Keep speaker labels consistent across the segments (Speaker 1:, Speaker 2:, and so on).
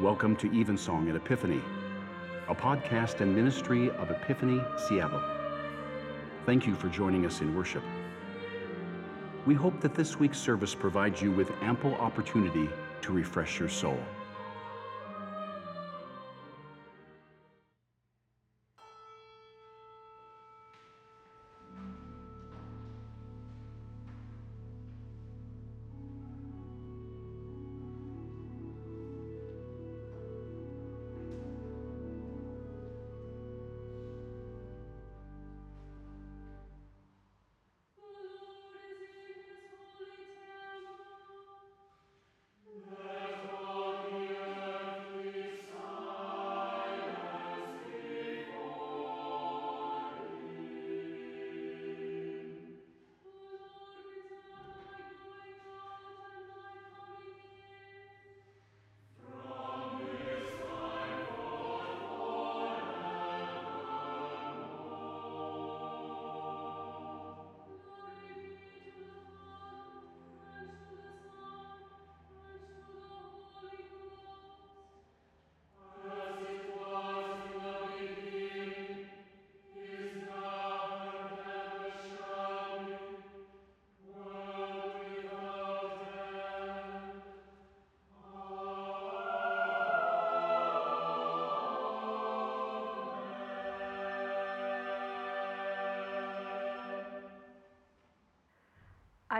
Speaker 1: Welcome to Evensong at Epiphany, a podcast and ministry of Epiphany Seattle. Thank you for joining us in worship. We hope that this week's service provides you with ample opportunity to refresh your soul.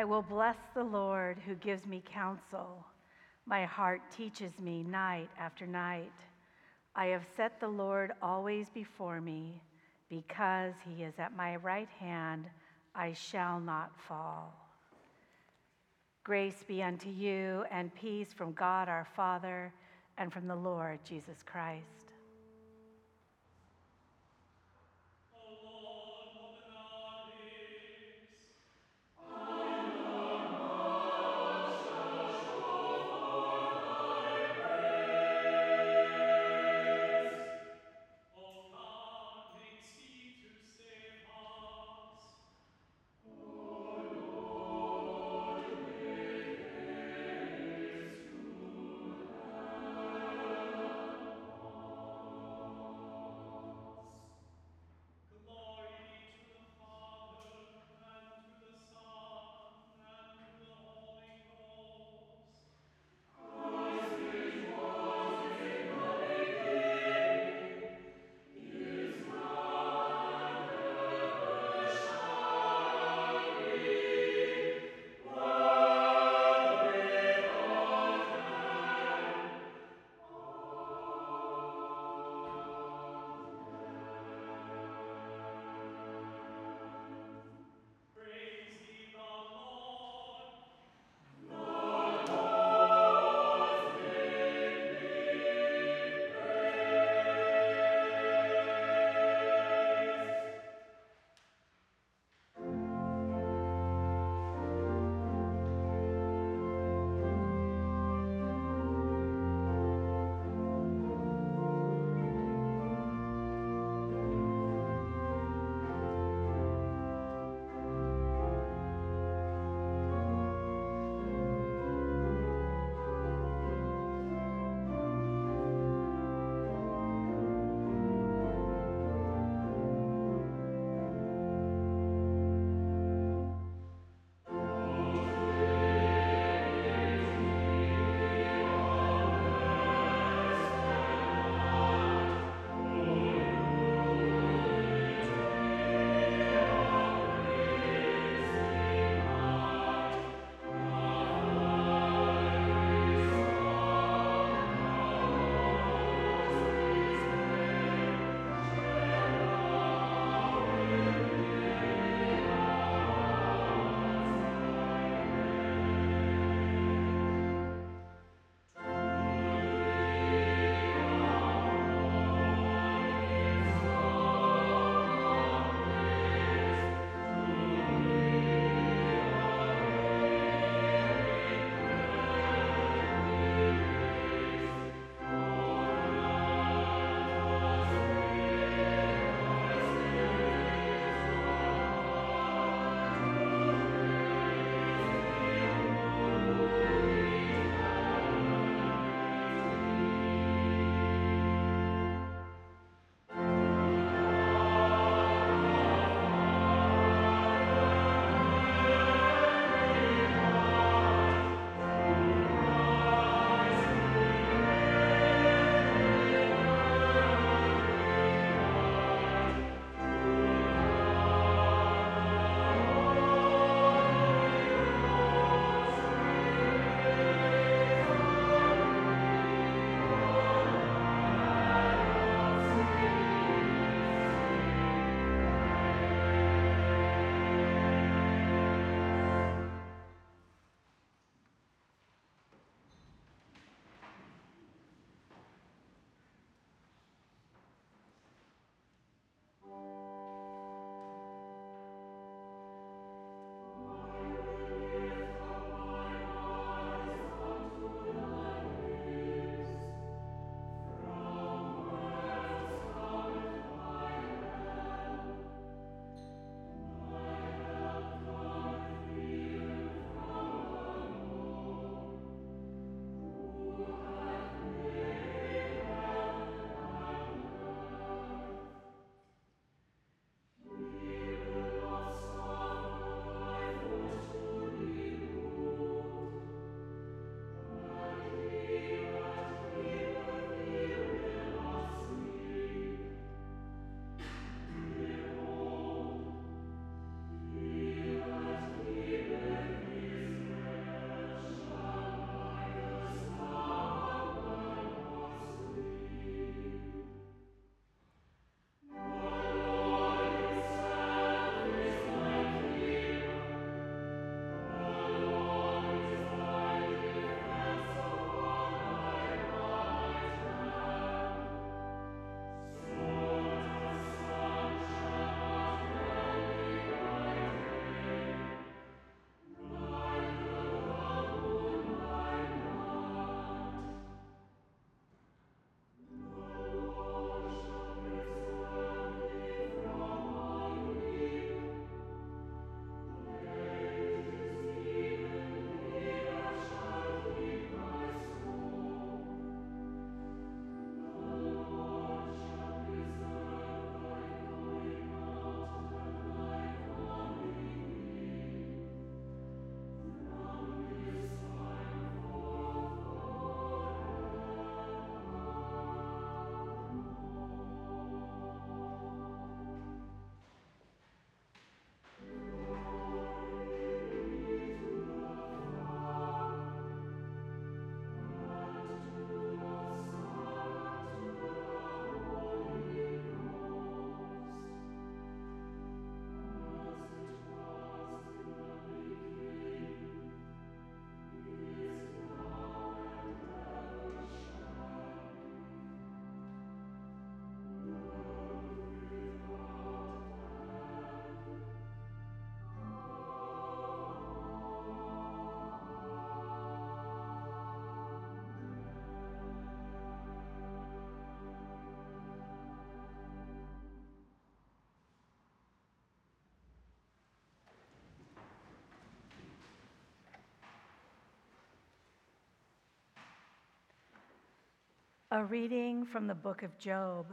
Speaker 2: I will bless the Lord who gives me counsel. My heart teaches me night after night. I have set the Lord always before me. Because he is at my right hand, I shall not fall. Grace be unto you and peace from God our Father and from the Lord Jesus Christ. A reading from the book of Job.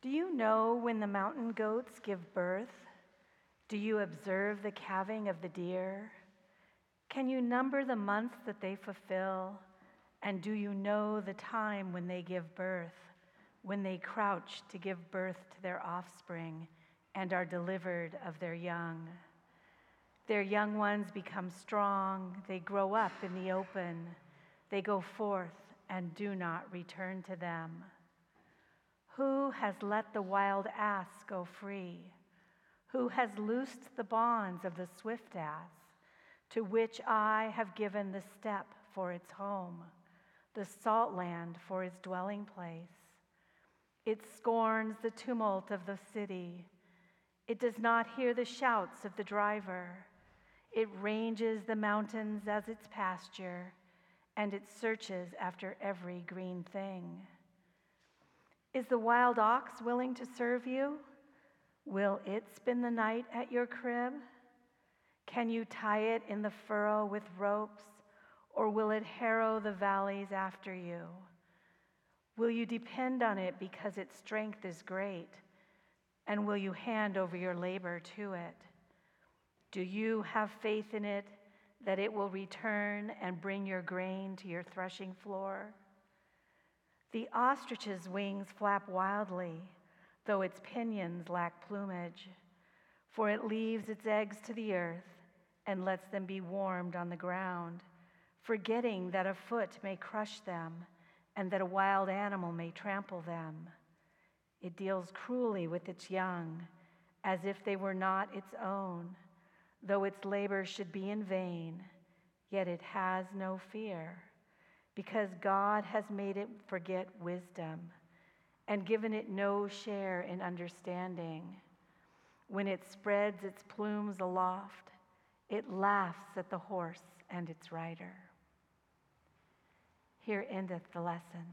Speaker 2: Do you know when the mountain goats give birth? Do you observe the calving of the deer? Can you number the months that they fulfill? And do you know the time when they give birth, when they crouch to give birth to their offspring and are delivered of their young? Their young ones become strong, they grow up in the open, they go forth and do not return to them. Who has let the wild ass go free? Who has loosed the bonds of the swift ass, to which I have given the steppe for its home, the salt land for its dwelling place? It scorns the tumult of the city. It does not hear the shouts of the driver. It ranges the mountains as its pasture and it searches after every green thing. Is the wild ox willing to serve you? Will it spend the night at your crib? Can you tie it in the furrow with ropes, or will it harrow the valleys after you? Will you depend on it because its strength is great? And will you hand over your labor to it? Do you have faith in it that it will return and bring your grain to your threshing floor. The ostrich's wings flap wildly, though its pinions lack plumage, for it leaves its eggs to the earth and lets them be warmed on the ground, forgetting that a foot may crush them and that a wild animal may trample them. It deals cruelly with its young, as if they were not its own Though its labor should be in vain, yet it has no fear, because God has made it forget wisdom and given it no share in understanding. When it spreads its plumes aloft, it laughs at the horse and its rider. Here endeth the lesson.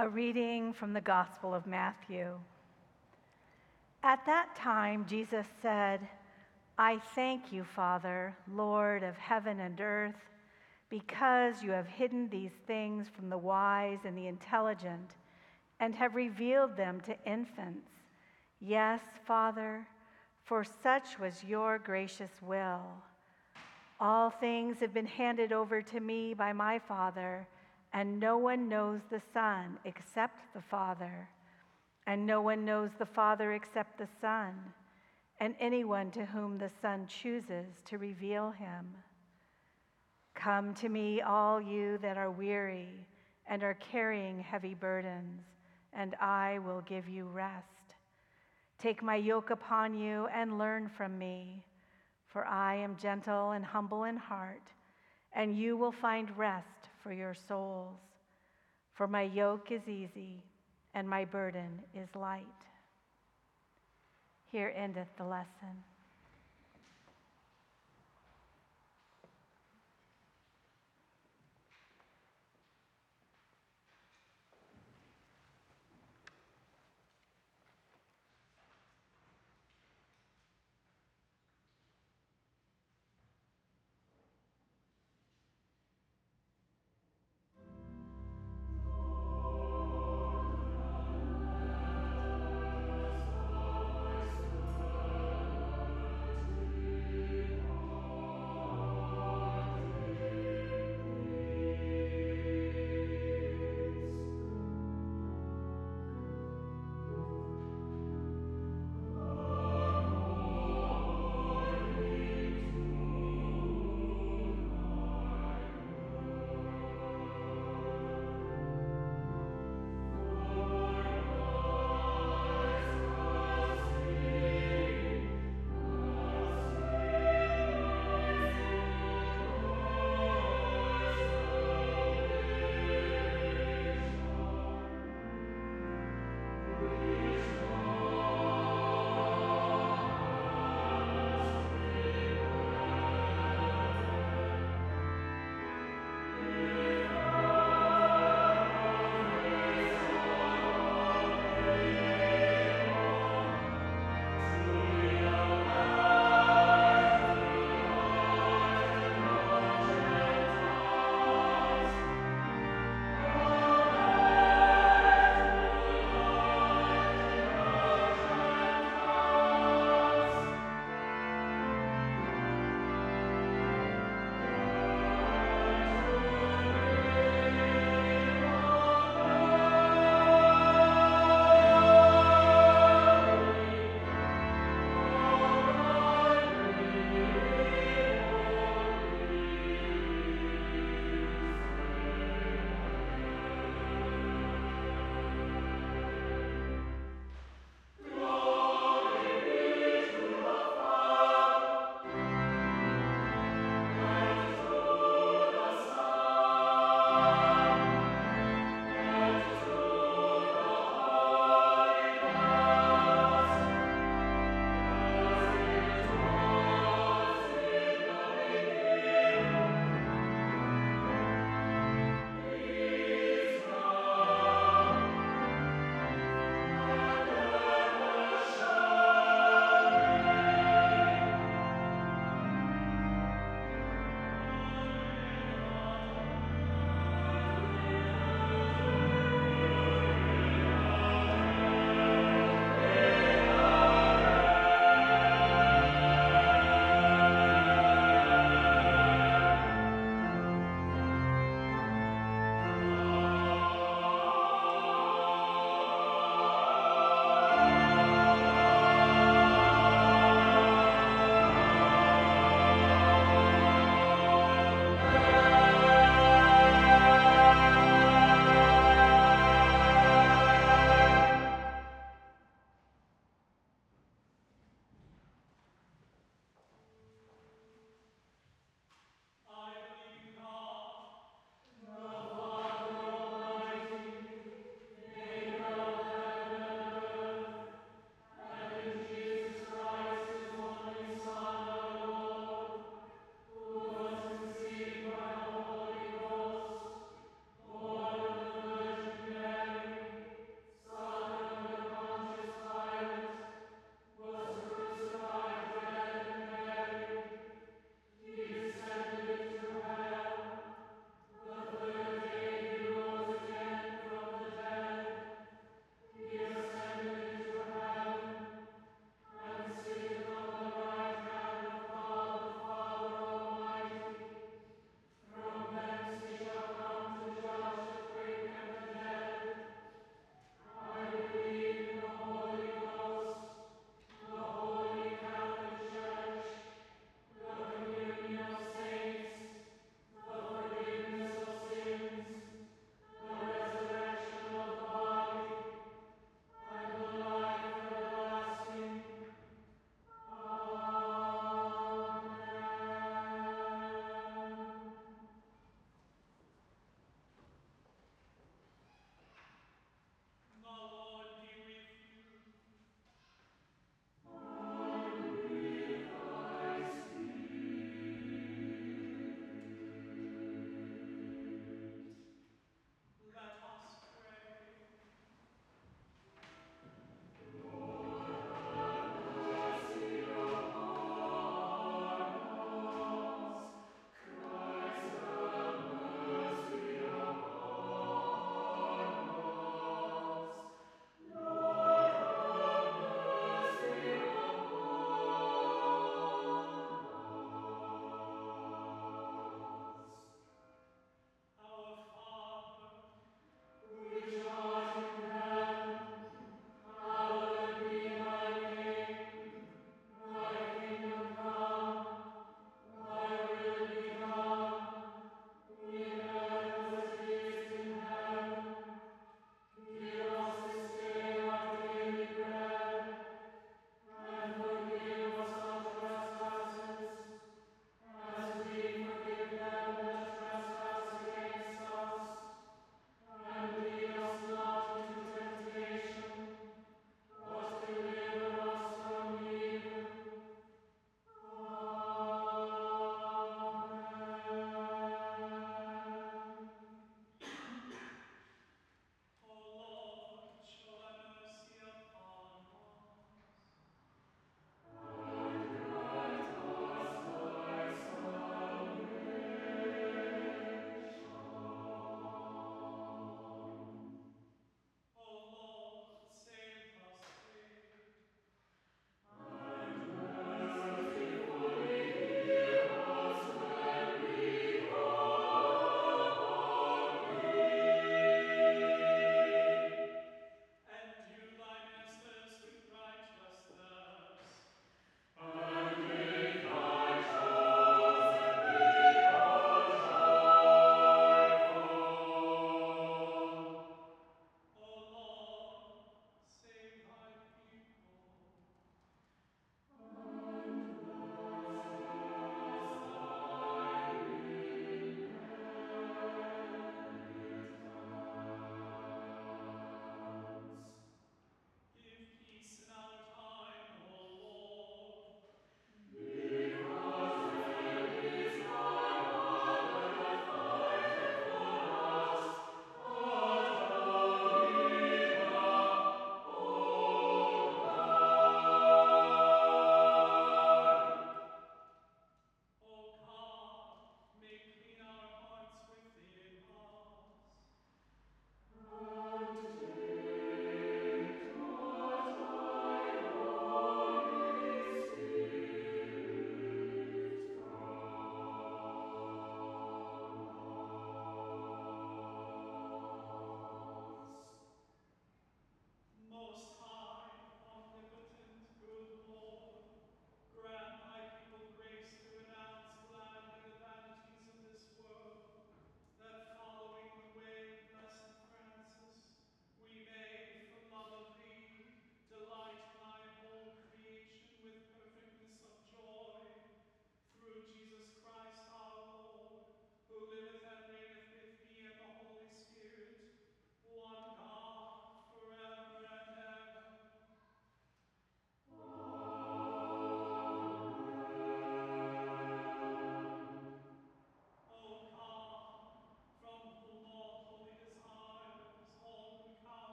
Speaker 2: A reading from the Gospel of Matthew. At that time, Jesus said, I thank you, Father, Lord of heaven and earth, because you have hidden these things from the wise and the intelligent and have revealed them to infants. Yes, Father, for such was your gracious will. All things have been handed over to me by my Father, and no one knows the Son except the Father, and no one knows the Father except the Son, and anyone to whom the Son chooses to reveal him. Come to me, all you that are weary and are carrying heavy burdens, and I will give you rest. Take my yoke upon you and learn from me, for I am gentle and humble in heart, and you will find rest for your souls. For my yoke is easy and my burden is light. Here endeth the lesson.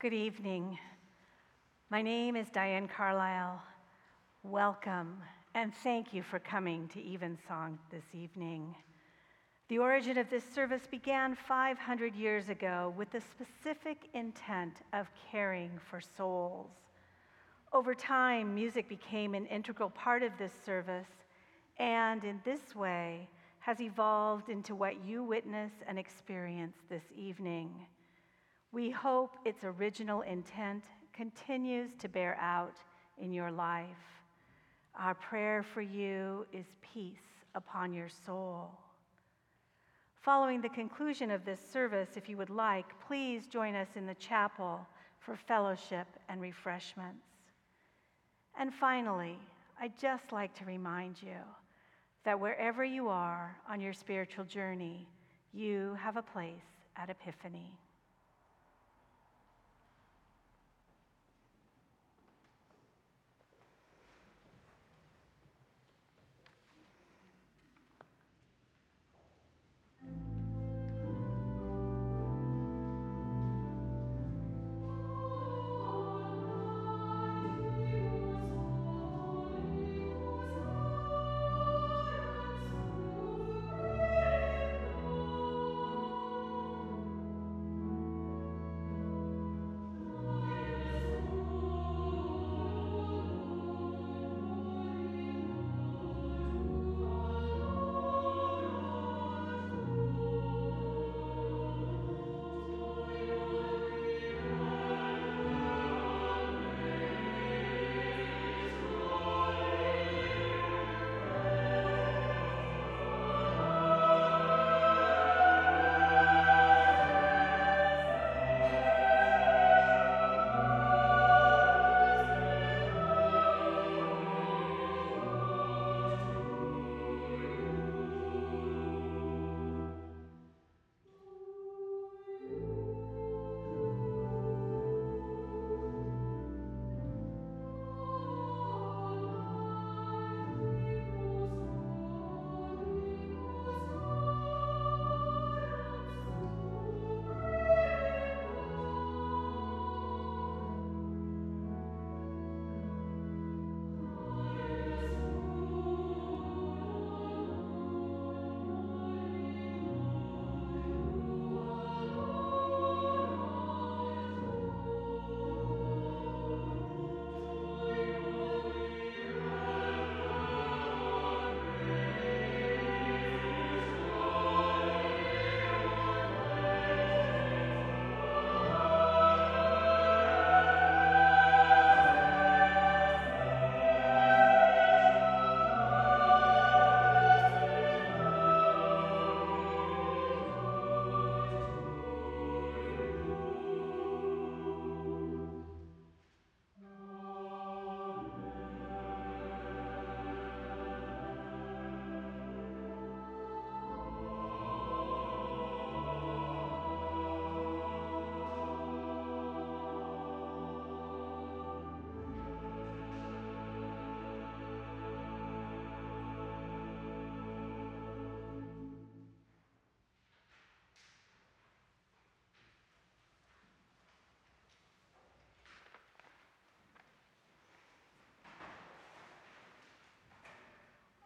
Speaker 2: Good evening. My name is Diane Carlisle. Welcome and thank you for coming to Evensong this evening. The origin of this service began 500 years ago with the specific intent of caring for souls. Over time, music became an integral part of this service, and in this way has evolved into what you witness and experience this evening. We hope its original intent continues to bear out in your life. Our prayer for you is peace upon your soul. Following the conclusion of this service, if you would like, please join us in the chapel for fellowship and refreshments. And finally, I'd just like to remind you that wherever you are on your spiritual journey, you have a place at Epiphany.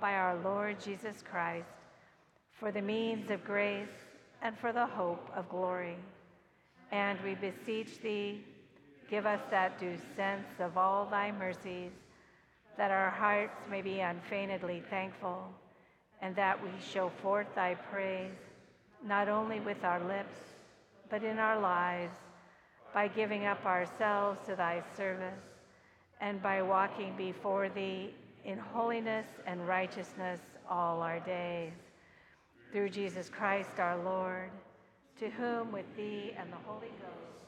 Speaker 2: by our Lord Jesus Christ, for the means of grace and for the hope of glory. And we beseech thee, give us that due sense of all thy mercies, that our hearts may be unfeignedly thankful, and that we show forth thy praise, not only with our lips, but in our lives, by giving up ourselves to thy service, and by walking before thee in holiness and righteousness all our days. Through Jesus Christ our Lord, to whom with thee and the Holy Ghost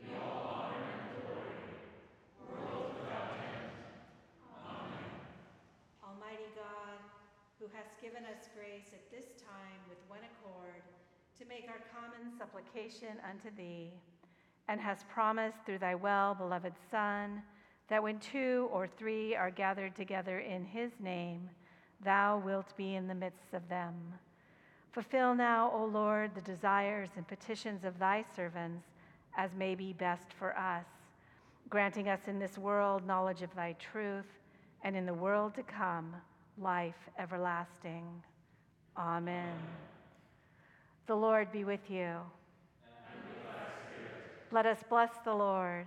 Speaker 2: be all honor and glory, world without end. Amen. Almighty God, who hast given us grace at this time with one accord to make our common supplication unto thee, and hast promised through thy well beloved Son, that when two or three are gathered together in his name, thou wilt be in the midst of them. Fulfill now, O Lord, the desires and petitions of thy servants as may be best for us, granting us in this world knowledge of thy truth, and in the world to come, life everlasting. Amen. The Lord be with you. Let us bless the Lord.